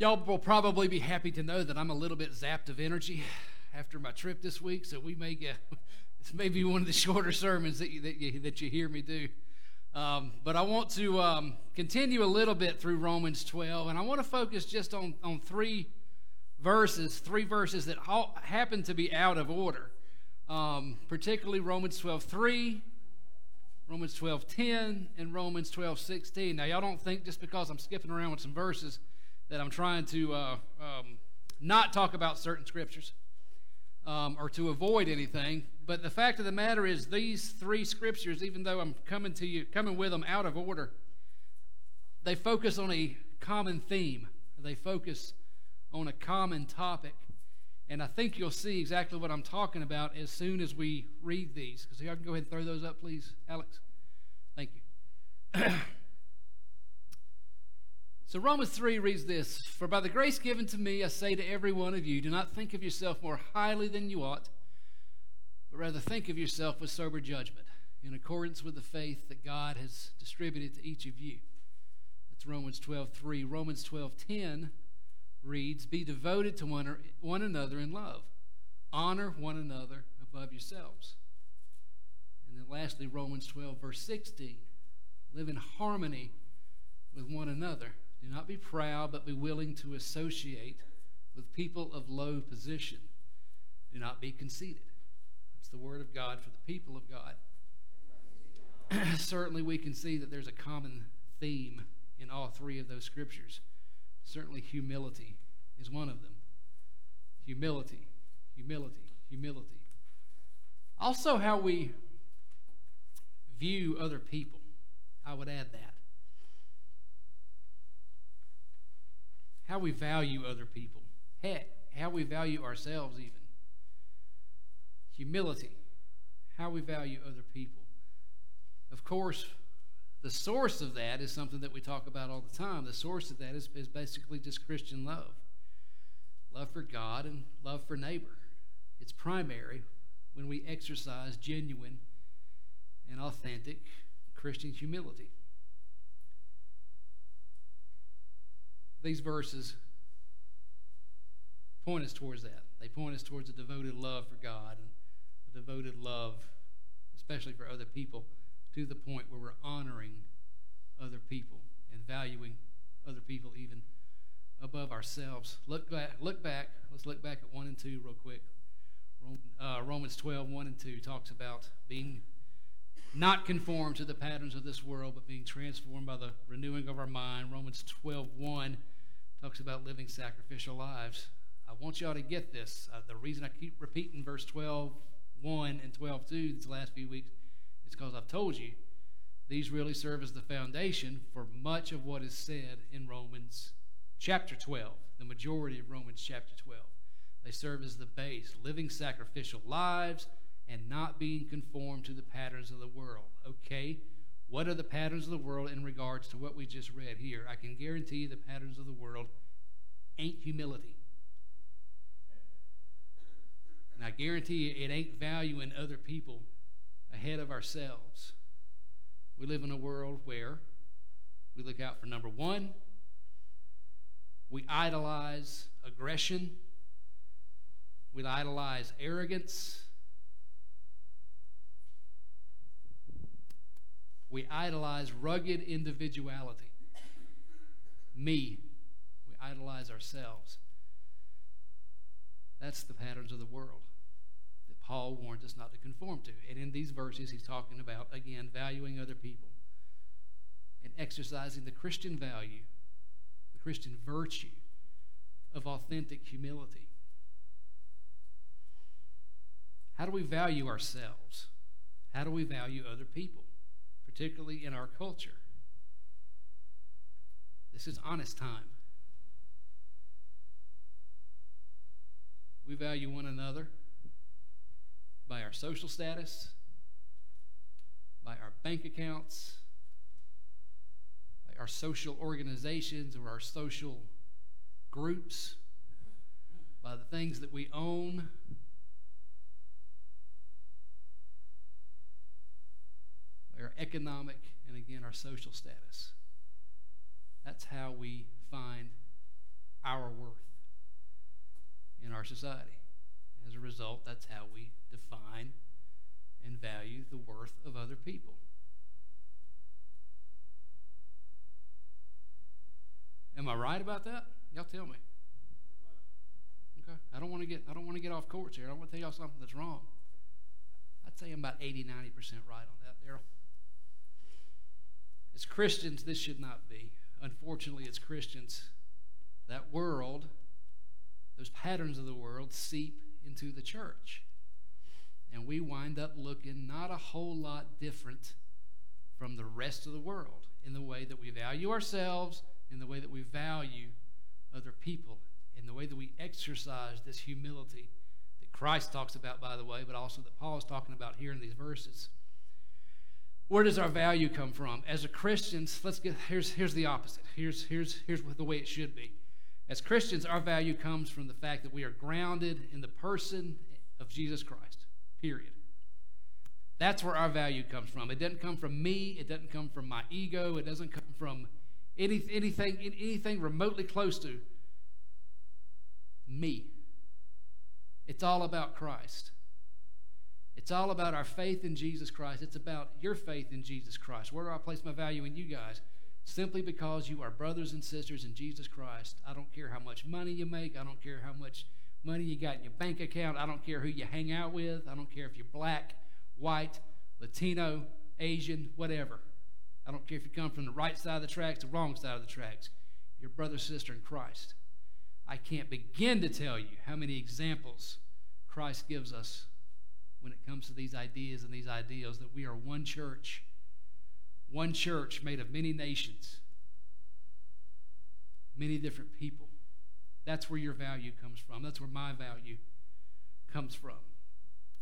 Y'all will probably be happy to know that I'm a little bit zapped of energy after my trip this week, so we may get this may be one of the shorter sermons that you, that you, that you hear me do. Um, but I want to um, continue a little bit through Romans 12, and I want to focus just on, on three verses, three verses that all happen to be out of order, um, particularly Romans 12 3, Romans 12 10, and Romans 12 16. Now, y'all don't think just because I'm skipping around with some verses that I'm trying to uh, um, not talk about certain scriptures um, or to avoid anything. But the fact of the matter is, these three scriptures, even though I'm coming to you, coming with them out of order, they focus on a common theme. They focus on a common topic. And I think you'll see exactly what I'm talking about as soon as we read these. Because y'all can go ahead and throw those up, please, Alex. Thank you. So Romans 3 reads this For by the grace given to me, I say to every one of you, do not think of yourself more highly than you ought, but rather think of yourself with sober judgment, in accordance with the faith that God has distributed to each of you. That's Romans 12 3. Romans 12 10 reads, Be devoted to one, one another in love, honor one another above yourselves. And then lastly, Romans 12, verse 16. Live in harmony with one another do not be proud, but be willing to associate with people of low position. Do not be conceited. It's the word of God for the people of God. Certainly, we can see that there's a common theme in all three of those scriptures. Certainly, humility is one of them. Humility, humility, humility. Also, how we view other people. I would add that. How we value other people, how we value ourselves, even. Humility, how we value other people. Of course, the source of that is something that we talk about all the time. The source of that is, is basically just Christian love love for God and love for neighbor. It's primary when we exercise genuine and authentic Christian humility. These verses point us towards that. They point us towards a devoted love for God and a devoted love, especially for other people, to the point where we're honoring other people and valuing other people even above ourselves. Look back. Look back. Let's look back at one and two real quick. Uh, Romans 12, 1 and 2 talks about being not conformed to the patterns of this world, but being transformed by the renewing of our mind. Romans 12, 1 talks about living sacrificial lives. I want y'all to get this. Uh, the reason I keep repeating verse 12, 1 and 12, 2 these last few weeks is because I've told you these really serve as the foundation for much of what is said in Romans chapter 12, the majority of Romans chapter 12. They serve as the base, living sacrificial lives and not being conformed to the patterns of the world. Okay? What are the patterns of the world in regards to what we just read here? I can guarantee you the patterns of the world ain't humility. And I guarantee you it ain't valuing other people ahead of ourselves. We live in a world where we look out for number one, we idolize aggression, we idolize arrogance, we idolize rugged individuality. Me. We idolize ourselves. That's the patterns of the world that Paul warns us not to conform to. And in these verses, he's talking about, again, valuing other people and exercising the Christian value, the Christian virtue of authentic humility. How do we value ourselves? How do we value other people? Particularly in our culture. This is honest time. We value one another by our social status, by our bank accounts, by our social organizations or our social groups, by the things that we own, our economic, and again, our social status. That's how we find our worth in our society. As a result, that's how we define and value the worth of other people. Am I right about that? Y'all tell me. Okay. I don't want to get I don't want to get off course here. I want to tell y'all something that's wrong. I'd say I'm about 80, 90% right on that, Daryl. As Christians, this should not be. Unfortunately, as Christians, that world, those patterns of the world seep into the church. And we wind up looking not a whole lot different from the rest of the world in the way that we value ourselves, in the way that we value other people, in the way that we exercise this humility that Christ talks about, by the way, but also that Paul is talking about here in these verses. Where does our value come from? As a Christians, let's get here's here's the opposite. Here's here's here's the way it should be. As Christians, our value comes from the fact that we are grounded in the person of Jesus Christ. Period. That's where our value comes from. It doesn't come from me. It doesn't come from my ego. It doesn't come from any, anything, anything remotely close to me. It's all about Christ. It's all about our faith in Jesus Christ. It's about your faith in Jesus Christ. Where do I place my value in you guys? Simply because you are brothers and sisters in Jesus Christ. I don't care how much money you make. I don't care how much money you got in your bank account. I don't care who you hang out with. I don't care if you're black, white, Latino, Asian, whatever. I don't care if you come from the right side of the tracks, the wrong side of the tracks. Your brother, sister in Christ. I can't begin to tell you how many examples Christ gives us when it comes to these ideas and these ideals that we are one church, one church made of many nations, many different people. That's where your value comes from. That's where my value comes from.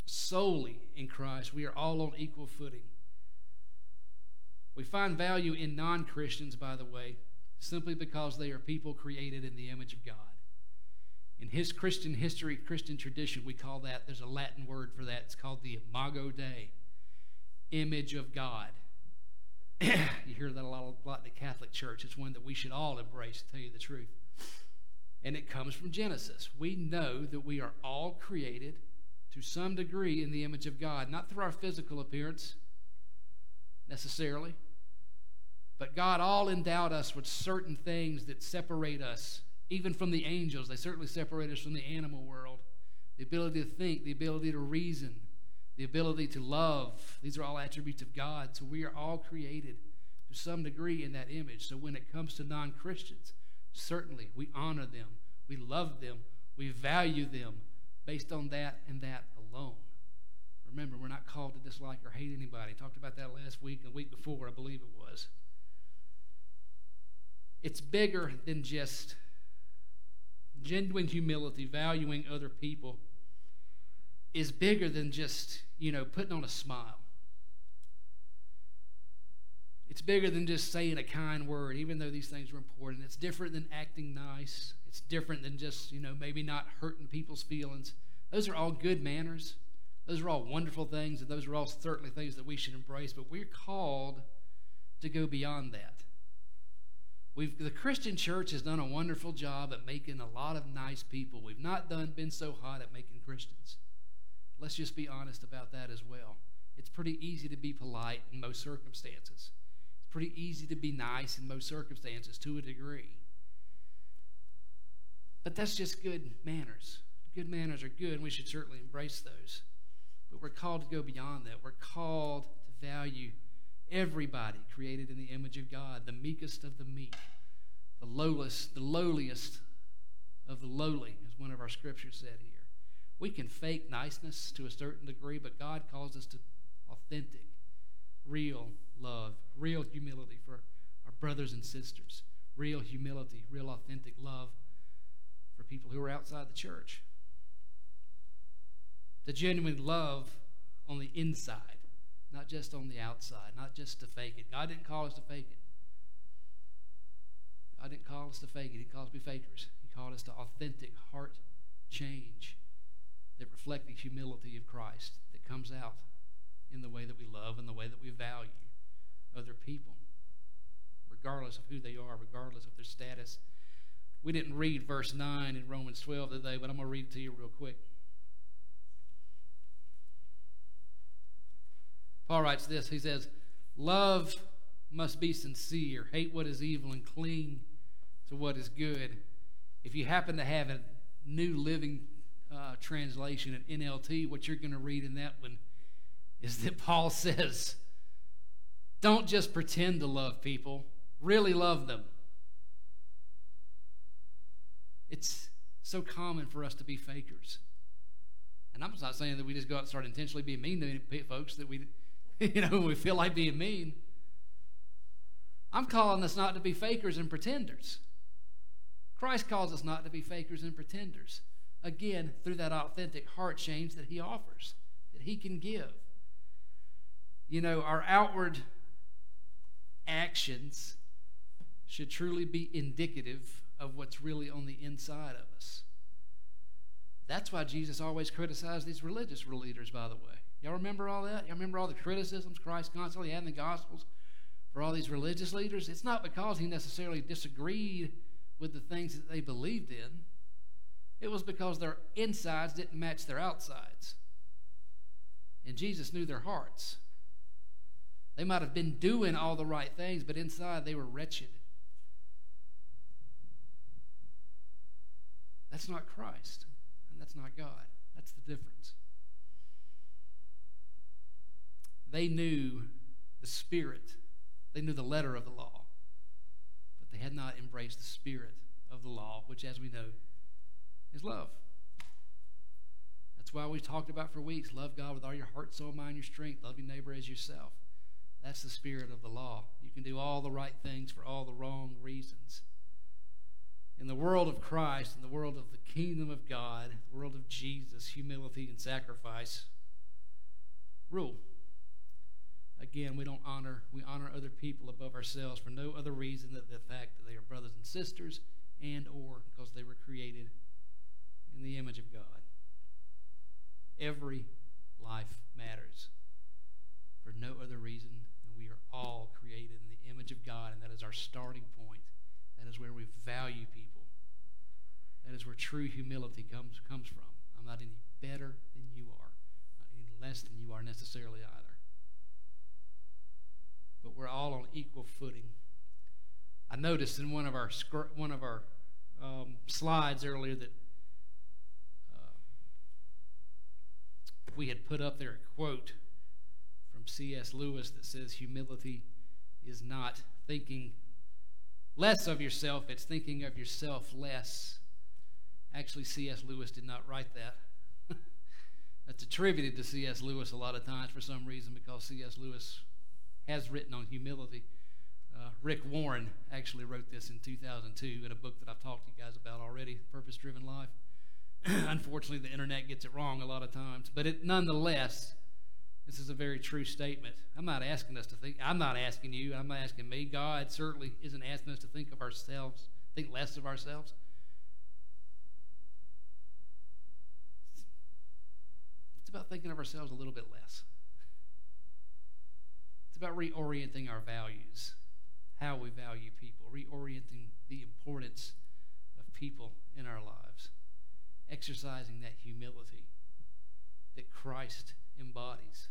Solely in Christ, we are all on equal footing. We find value in non Christians, by the way, simply because they are people created in the image of God. In his Christian history, Christian tradition, we call that, there's a Latin word for that. It's called the Imago Dei, image of God. you hear that a lot, a lot in the Catholic Church. It's one that we should all embrace, to tell you the truth and it comes from Genesis. We know that we are all created to some degree in the image of God, not through our physical appearance necessarily, but God all endowed us with certain things that separate us, even from the angels. They certainly separate us from the animal world. The ability to think, the ability to reason, the ability to love. These are all attributes of God. So we are all created to some degree in that image. So when it comes to non Christians, Certainly, we honor them, we love them, we value them based on that and that alone. Remember, we're not called to dislike or hate anybody. talked about that last week and the week before, I believe it was. It's bigger than just genuine humility, valuing other people, is bigger than just, you know, putting on a smile. It's bigger than just saying a kind word, even though these things are important. It's different than acting nice. It's different than just, you know, maybe not hurting people's feelings. Those are all good manners. Those are all wonderful things, and those are all certainly things that we should embrace, but we're called to go beyond that. We've, the Christian church has done a wonderful job at making a lot of nice people. We've not done been so hot at making Christians. Let's just be honest about that as well. It's pretty easy to be polite in most circumstances It's pretty easy to be nice in most circumstances to a degree. But that's just good manners. Good manners are good, and we should certainly embrace those. But we're called to go beyond that. We're called to value everybody created in the image of God, the meekest of the meek, the lowest, the lowliest of the lowly, as one of our scriptures said here. We can fake niceness to a certain degree, but God calls us to authentic, real love, real humility for our brothers and sisters, real humility, real authentic love for people who are outside the church. The genuine love on the inside, not just on the outside, not just to fake it. God didn't call us to fake it. God didn't call us to fake it. He called us to fakers. He called us to authentic heart change that reflect the humility of Christ that comes out in the way that we love and the way that we value other people, regardless of who they are, regardless of their status We didn't read verse 9 in Romans 12 today, but I'm going to read it to you real quick. Paul writes this He says, Love must be sincere, hate what is evil, and cling to what is good. If you happen to have a New Living uh, Translation, an NLT, what you're going to read in that one is that Paul says, Don't just pretend to love people, really love them. It's so common for us to be fakers. And I'm not saying that we just go out and start intentionally being mean to folks that we, you know, we feel like being mean. I'm calling us not to be fakers and pretenders. Christ calls us not to be fakers and pretenders. Again, through that authentic heart change that He offers, that He can give. You know, our outward actions should truly be indicative of what's really on the inside of us. That's why Jesus always criticized these religious leaders, by the way. Y'all remember all that? Y'all remember all the criticisms Christ constantly had in the Gospels for all these religious leaders? It's not because he necessarily disagreed with the things that they believed in, it was because their insides didn't match their outsides. And Jesus knew their hearts. They might have been doing all the right things, but inside they were wretched. That's not Christ, and that's not God. That's the difference. They knew the Spirit, they knew the letter of the law, but they had not embraced the Spirit of the law, which, as we know, is love. That's why we talked about for weeks love God with all your heart, soul, mind, your strength. Love your neighbor as yourself. That's the spirit of the law. You can do all the right things for all the wrong reasons in the world of Christ, in the world of the kingdom of God, the world of Jesus, humility and sacrifice rule. Again, we don't honor, we honor other people above ourselves for no other reason than the fact that they are brothers and sisters and or because they were created in the image of God. Every life matters for no other reason than we are all created in the image of God, and that is our starting point. That is where we value people. That is where true humility comes, comes from. I'm not any better than you are, not any less than you are necessarily either. But we're all on equal footing. I noticed in one of our one of our um, slides earlier that uh, we had put up there a quote from C.S. Lewis that says humility is not thinking less of yourself; it's thinking of yourself less. Actually, C.S. Lewis did not write that. That's attributed to C.S. Lewis a lot of times for some reason because C.S. Lewis has written on humility. Uh, Rick Warren actually wrote this in 2002 in a book that I've talked to you guys about already, Purpose Driven Life. Unfortunately, the internet gets it wrong a lot of times, but it nonetheless, this is a very true statement. I'm not asking us to think, I'm not asking you, I'm not asking me. God certainly isn't asking us to think of ourselves, think less of ourselves. It's about thinking of ourselves a little bit less. It's about reorienting our values, how we value people, reorienting the importance of people in our lives, exercising that humility that Christ embodies.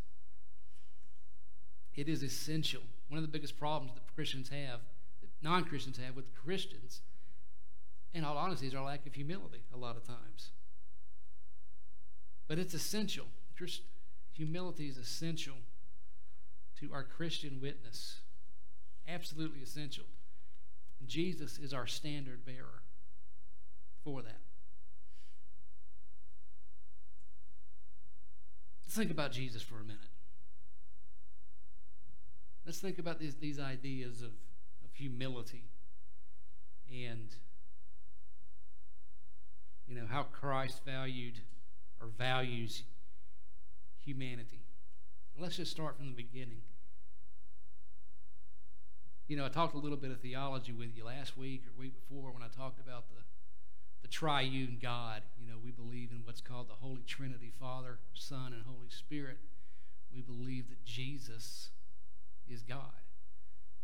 It is essential. One of the biggest problems that Christians have, that non Christians have with Christians, in all honesty, is our lack of humility a lot of times. But it's essential. Humility is essential to our Christian witness. Absolutely essential. Jesus is our standard bearer for that. Let's think about Jesus for a minute. Let's think about these, these ideas of, of humility and you know how Christ valued or values humanity. Let's just start from the beginning. You know, I talked a little bit of theology with you last week or week before when I talked about the, the triune God. You know, we believe in what's called the Holy Trinity Father, Son, and Holy Spirit. We believe that Jesus is God.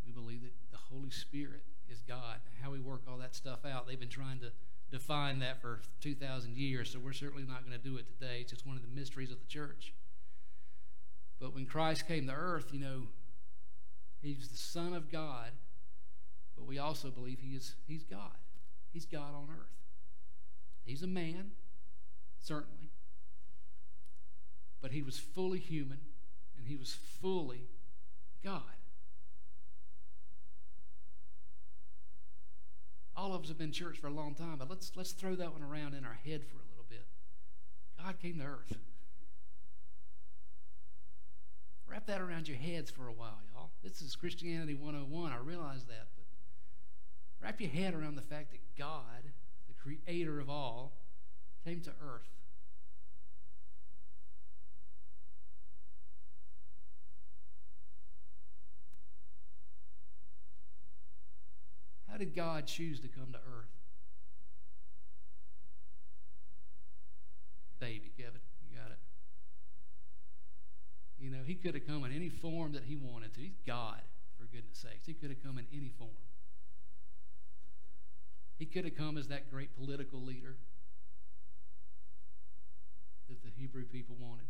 We believe that the Holy Spirit is God. How we work all that stuff out, they've been trying to define that for 2,000 years, so we're certainly not going to do it today. It's just one of the mysteries of the church. But when Christ came to earth, you know, he's the Son of God, but we also believe he is, he's God. He's God on earth. He's a man, certainly, but he was fully human and he was fully God. All of us have been church for a long time, but let's let's throw that one around in our head for a little bit. God came to earth. Wrap that around your heads for a while. This is Christianity 101. I realize that, but wrap your head around the fact that God, the creator of all, came to earth. How did God choose to come to earth? Baby, Kevin, you got it. You know, he could have come in any form that he wanted to. He's God, for goodness sakes. He could have come in any form. He could have come as that great political leader that the Hebrew people wanted.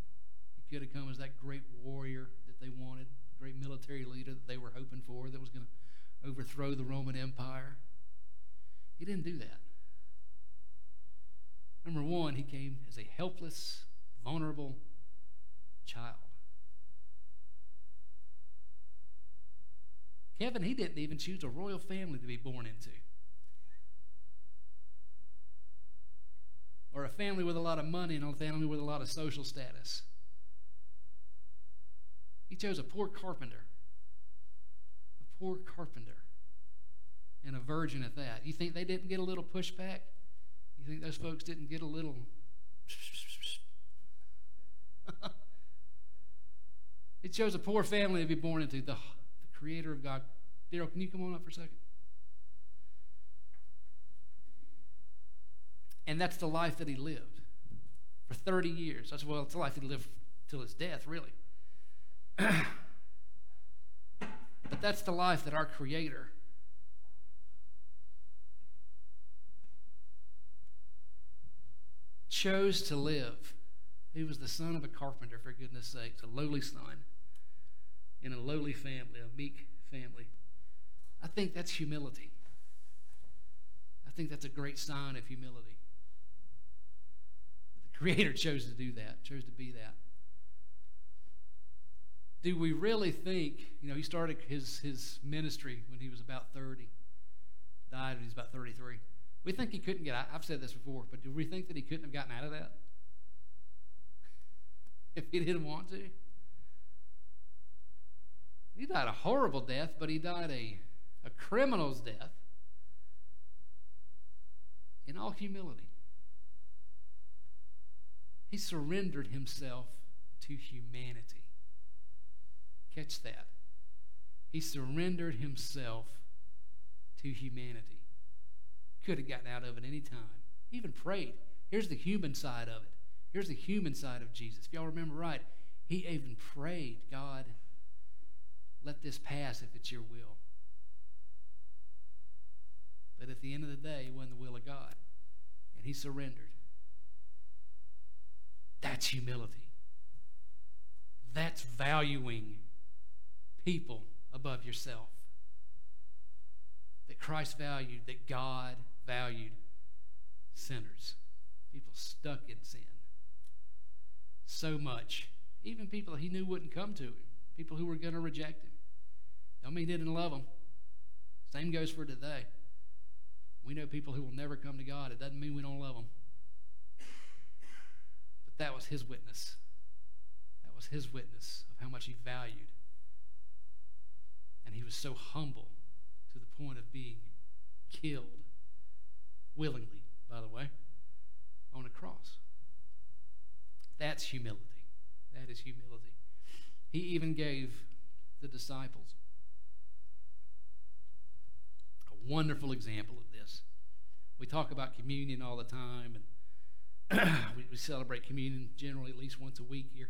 He could have come as that great warrior that they wanted, great military leader that they were hoping for that was going to overthrow the Roman Empire. He didn't do that. Number one, he came as a helpless, vulnerable child. Kevin, he didn't even choose a royal family to be born into. or a family with a lot of money and a family with a lot of social status. He chose a poor carpenter. A poor carpenter. And a virgin at that. You think they didn't get a little pushback? You think those folks didn't get a little. it chose a poor family to be born into, the creator of God. Daryl, can you come on up for a second? And that's the life that he lived for 30 years. That's well, it's the life he lived till his death, really. but that's the life that our Creator chose to live. He was the son of a carpenter, for goodness sakes, a lowly son in a lowly family, a meek family. I think that's humility. I think that's a great sign of humility. The Creator chose to do that, chose to be that. Do we really think, you know, he started his, his ministry when he was about 30, died when he was about 33. We think he couldn't get out. I've said this before, but do we think that he couldn't have gotten out of that? if he didn't want to? He died a horrible death, but he died a, a criminal's death in all humility. He surrendered himself to humanity. Catch that. He surrendered himself to humanity. Could have gotten out of it any time. He even prayed. Here's the human side of it. Here's the human side of Jesus. If y'all remember right, he even prayed, God, this pass if it's your will. But at the end of the day, it wasn't the will of God. And he surrendered. That's humility. That's valuing people above yourself. That Christ valued, that God valued sinners, people stuck in sin. So much. Even people he knew wouldn't come to him, people who were going to reject him. Don't mean he didn't love them. Same goes for today. We know people who will never come to God. It doesn't mean we don't love them. But that was his witness. That was his witness of how much he valued. And he was so humble to the point of being killed willingly, by the way, on a cross. That's humility. That is humility. He even gave the disciples a wonderful example of this. We talk about communion all the time, and we, we celebrate communion generally at least once a week here,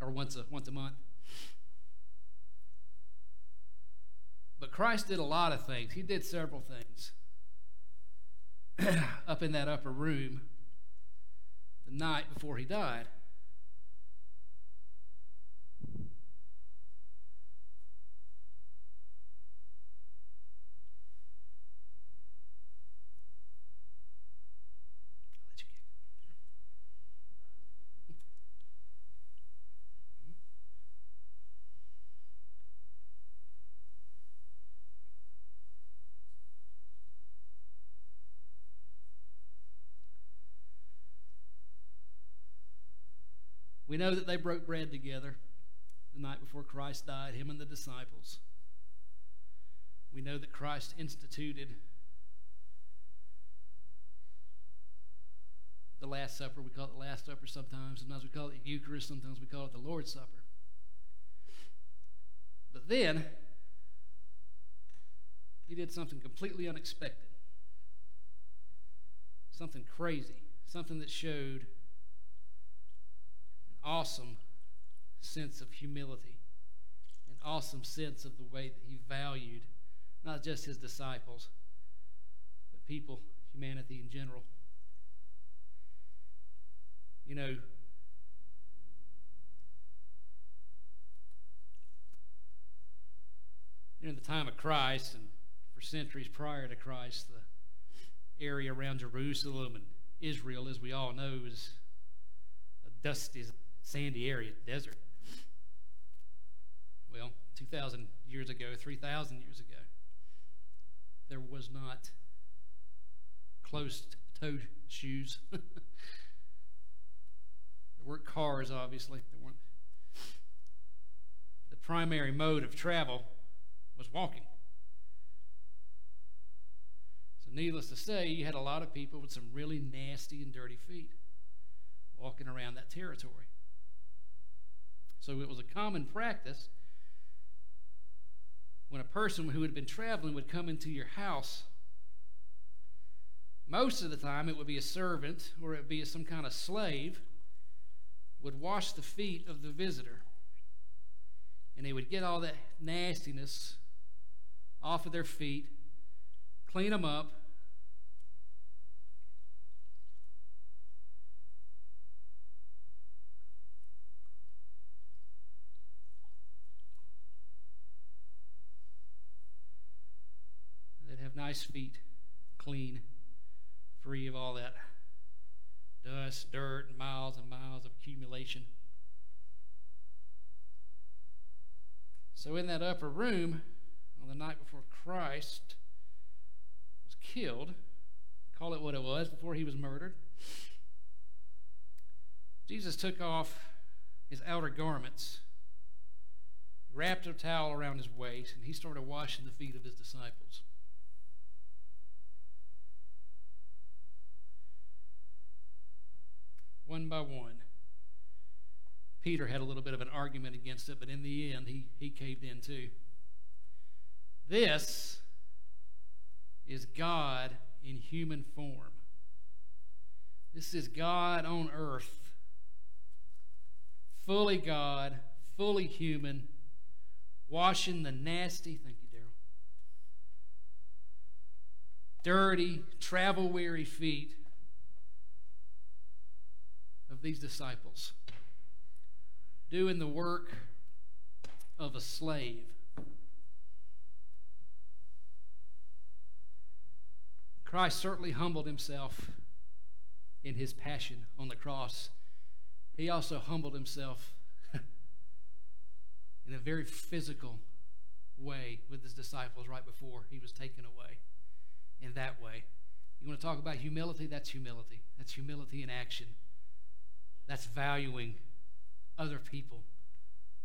or once a once a month. But Christ did a lot of things. He did several things up in that upper room the night before he died. Know that they broke bread together the night before Christ died, him and the disciples. We know that Christ instituted the Last Supper. We call it the Last Supper sometimes. Sometimes we call it the Eucharist. Sometimes we call it the Lord's Supper. But then, he did something completely unexpected, something crazy, something that showed awesome sense of humility, an awesome sense of the way that he valued not just his disciples, but people, humanity in general. You know, during the time of Christ and for centuries prior to Christ, the area around Jerusalem and Israel, as we all know, is a dusty sandy area, desert. Well, 2,000 years ago, 3,000 years ago, there was not closed toed shoes. there weren't cars, obviously. There weren't. The primary mode of travel was walking. So, needless to say, you had a lot of people with some really nasty and dirty feet walking around that territory. So it was a common practice when a person who had been traveling would come into your house. Most of the time, it would be a servant or it would be some kind of slave would wash the feet of the visitor. And they would get all that nastiness off of their feet, clean them up, nice feet, clean, free of all that dust, dirt, and miles and miles of accumulation. So, in that upper room, on the night before Christ was killed, call it what it was, before he was murdered, Jesus took off his outer garments, wrapped a towel around his waist, and he started washing the feet of his disciples. One by one. Peter had a little bit of an argument against it, but in the end, he, he caved in too. This is God in human form. This is God on earth. Fully God, fully human, washing the nasty, thank you, Daryl, dirty, travel weary feet these disciples doing the work of a slave. Christ certainly humbled himself in his passion on the cross. He also humbled himself in a very physical way with his disciples right before he was taken away. In that way. You want to talk about humility? That's humility. That's humility in action. That's valuing other people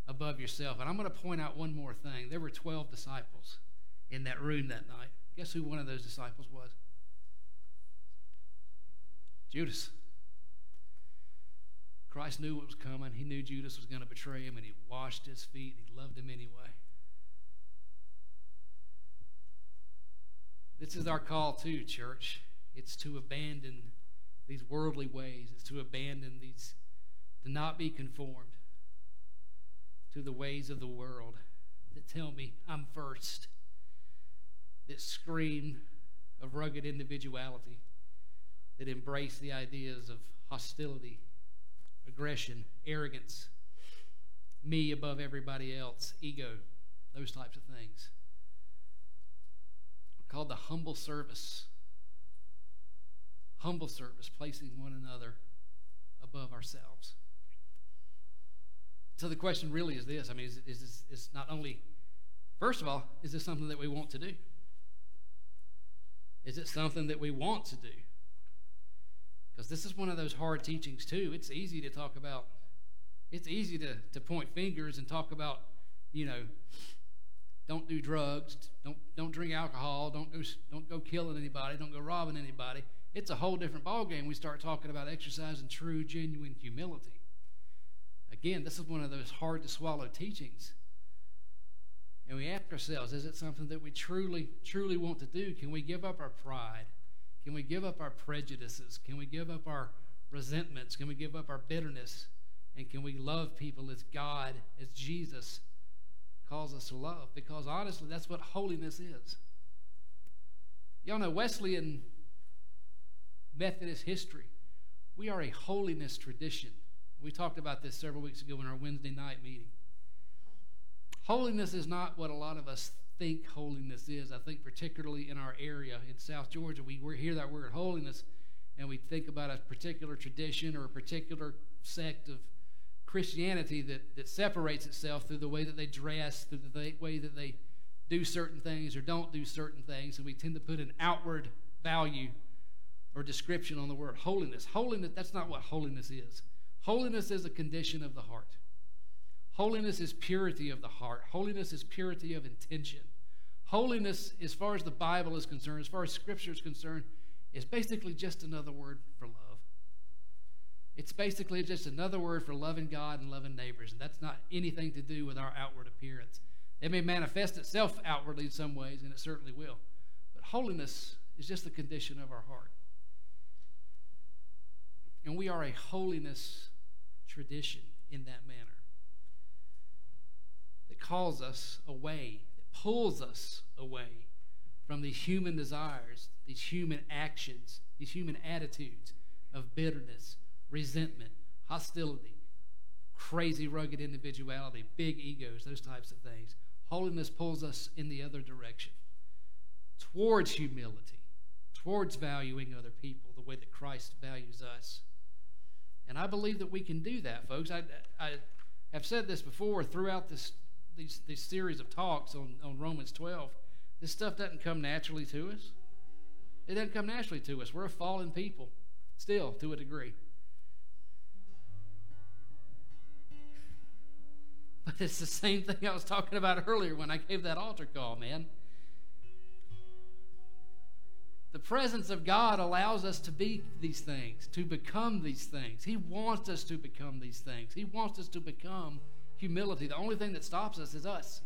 above yourself. And I'm going to point out one more thing. There were 12 disciples in that room that night. Guess who one of those disciples was? Judas. Christ knew what was coming. He knew Judas was going to betray him, and he washed his feet. He loved him anyway. This is our call, too, church. It's to abandon these worldly ways, is to abandon these, to not be conformed to the ways of the world that tell me I'm first that scream of rugged individuality, that embrace the ideas of hostility, aggression, arrogance, me above everybody else, ego, those types of things. called the humble service. Humble service, placing one another above ourselves. So the question really is this I mean, is, is, this, is not only, first of all, is this something that we want to do? Is it something that we want to do? Because this is one of those hard teachings, too. It's easy to talk about, it's easy to, to point fingers and talk about, you know, don't do drugs, don't, don't drink alcohol, don't go, don't go killing anybody, don't go robbing anybody. It's a whole different ballgame. We start talking about exercising true, genuine humility. Again, this is one of those hard to swallow teachings. And we ask ourselves, is it something that we truly, truly want to do? Can we give up our pride? Can we give up our prejudices? Can we give up our resentments? Can we give up our bitterness? And can we love people as God, as Jesus calls us to love? Because honestly, that's what holiness is. Y'all know Wesleyan Methodist history. We are a holiness tradition. We talked about this several weeks ago in our Wednesday night meeting. Holiness is not what a lot of us think holiness is. I think, particularly in our area in South Georgia, we hear that word holiness and we think about a particular tradition or a particular sect of Christianity that, that separates itself through the way that they dress, through the way that they do certain things or don't do certain things, and we tend to put an outward value or description on the word holiness. Holiness, that's not what holiness is. Holiness is a condition of the heart. Holiness is purity of the heart. Holiness is purity of intention. Holiness, as far as the Bible is concerned, as far as Scripture is concerned, is basically just another word for love. It's basically just another word for loving God and loving neighbors, and that's not anything to do with our outward appearance. It may manifest itself outwardly in some ways, and it certainly will. But holiness is just the condition of our heart. And we are a holiness tradition in that manner that calls us away, that pulls us away from these human desires, these human actions, these human attitudes of bitterness, resentment, hostility, crazy, rugged individuality, big egos, those types of things. Holiness pulls us in the other direction towards humility, towards valuing other people the way that Christ values us. And I believe that we can do that, folks. I, I have said this before throughout this, these, these series of talks on, on Romans 12. This stuff doesn't come naturally to us. It doesn't come naturally to us. We're a fallen people, still, to a degree. But it's the same thing I was talking about earlier when I gave that altar call, man. The presence of God allows us to be these things, to become these things. He wants us to become these things. He wants us to become humility. The only thing that stops us is us.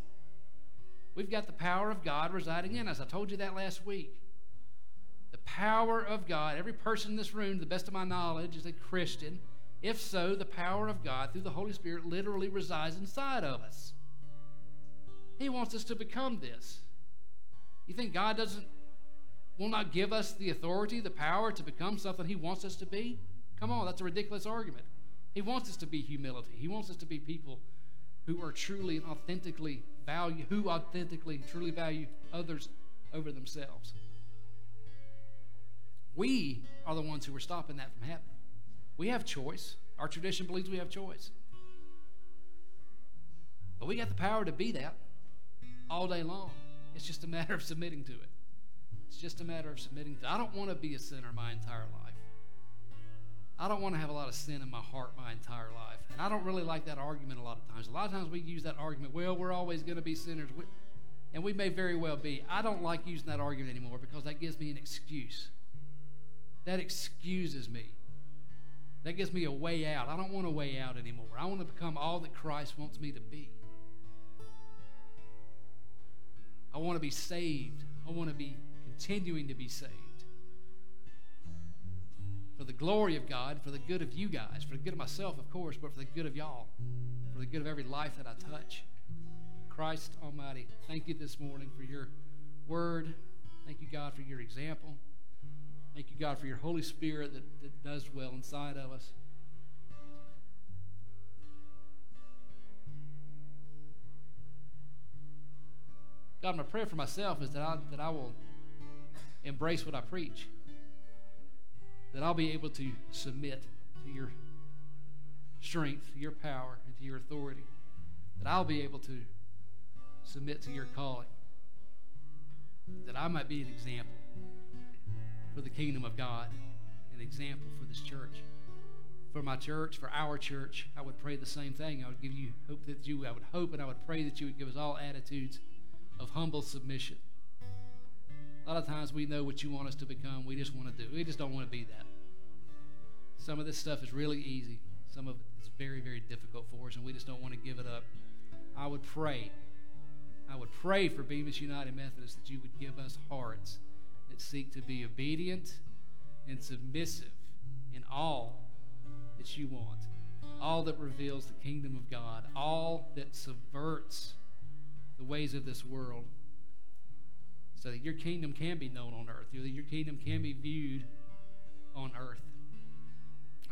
We've got the power of God residing in us. I told you that last week. The power of God, every person in this room, to the best of my knowledge, is a Christian. If so, the power of God through the Holy Spirit literally resides inside of us. He wants us to become this. You think God doesn't will not give us the authority, the power to become something He wants us to be? Come on, that's a ridiculous argument. He wants us to be humility. He wants us to be people who are truly and authentically value, who authentically truly value others over themselves. We are the ones who are stopping that from happening. We have choice. Our tradition believes we have choice. But we got the power to be that all day long. It's just a matter of submitting to it. It's just a matter of submitting. To, I don't want to be a sinner my entire life. I don't want to have a lot of sin in my heart my entire life. And I don't really like that argument a lot of times. A lot of times we use that argument, well, we're always going to be sinners. And we may very well be. I don't like using that argument anymore because that gives me an excuse. That excuses me. That gives me a way out. I don't want a way out anymore. I want to become all that Christ wants me to be. I want to be saved. I want to be continuing to be saved. For the glory of God, for the good of you guys, for the good of myself, of course, but for the good of y'all, for the good of every life that I touch. Christ Almighty, thank you this morning for your word. Thank you, God, for your example. Thank you, God, for your Holy Spirit that, that does well inside of us. God, my prayer for myself is that I, that I will embrace what I preach, that I'll be able to submit to your strength, your power, and to your authority, that I'll be able to submit to your calling, that I might be an example for the kingdom of God, an example for this church. For my church, for our church, I would pray the same thing. I would give you hope that you, I would hope and I would pray that you would give us all attitudes of humble submission. A lot of times we know what you want us to become. We just want to do. We just don't want to be that. Some of this stuff is really easy. Some of it is very, very difficult for us, and we just don't want to give it up. I would pray. I would pray for Bemis United Methodist that you would give us hearts that seek to be obedient and submissive in all that you want, all that reveals the kingdom of God, all that subverts the ways of this world, so that your kingdom can be known on earth, that your kingdom can be viewed on earth.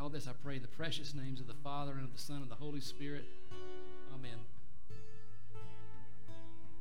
All this I pray in the precious names of the Father and of the Son and of the Holy Spirit. Amen.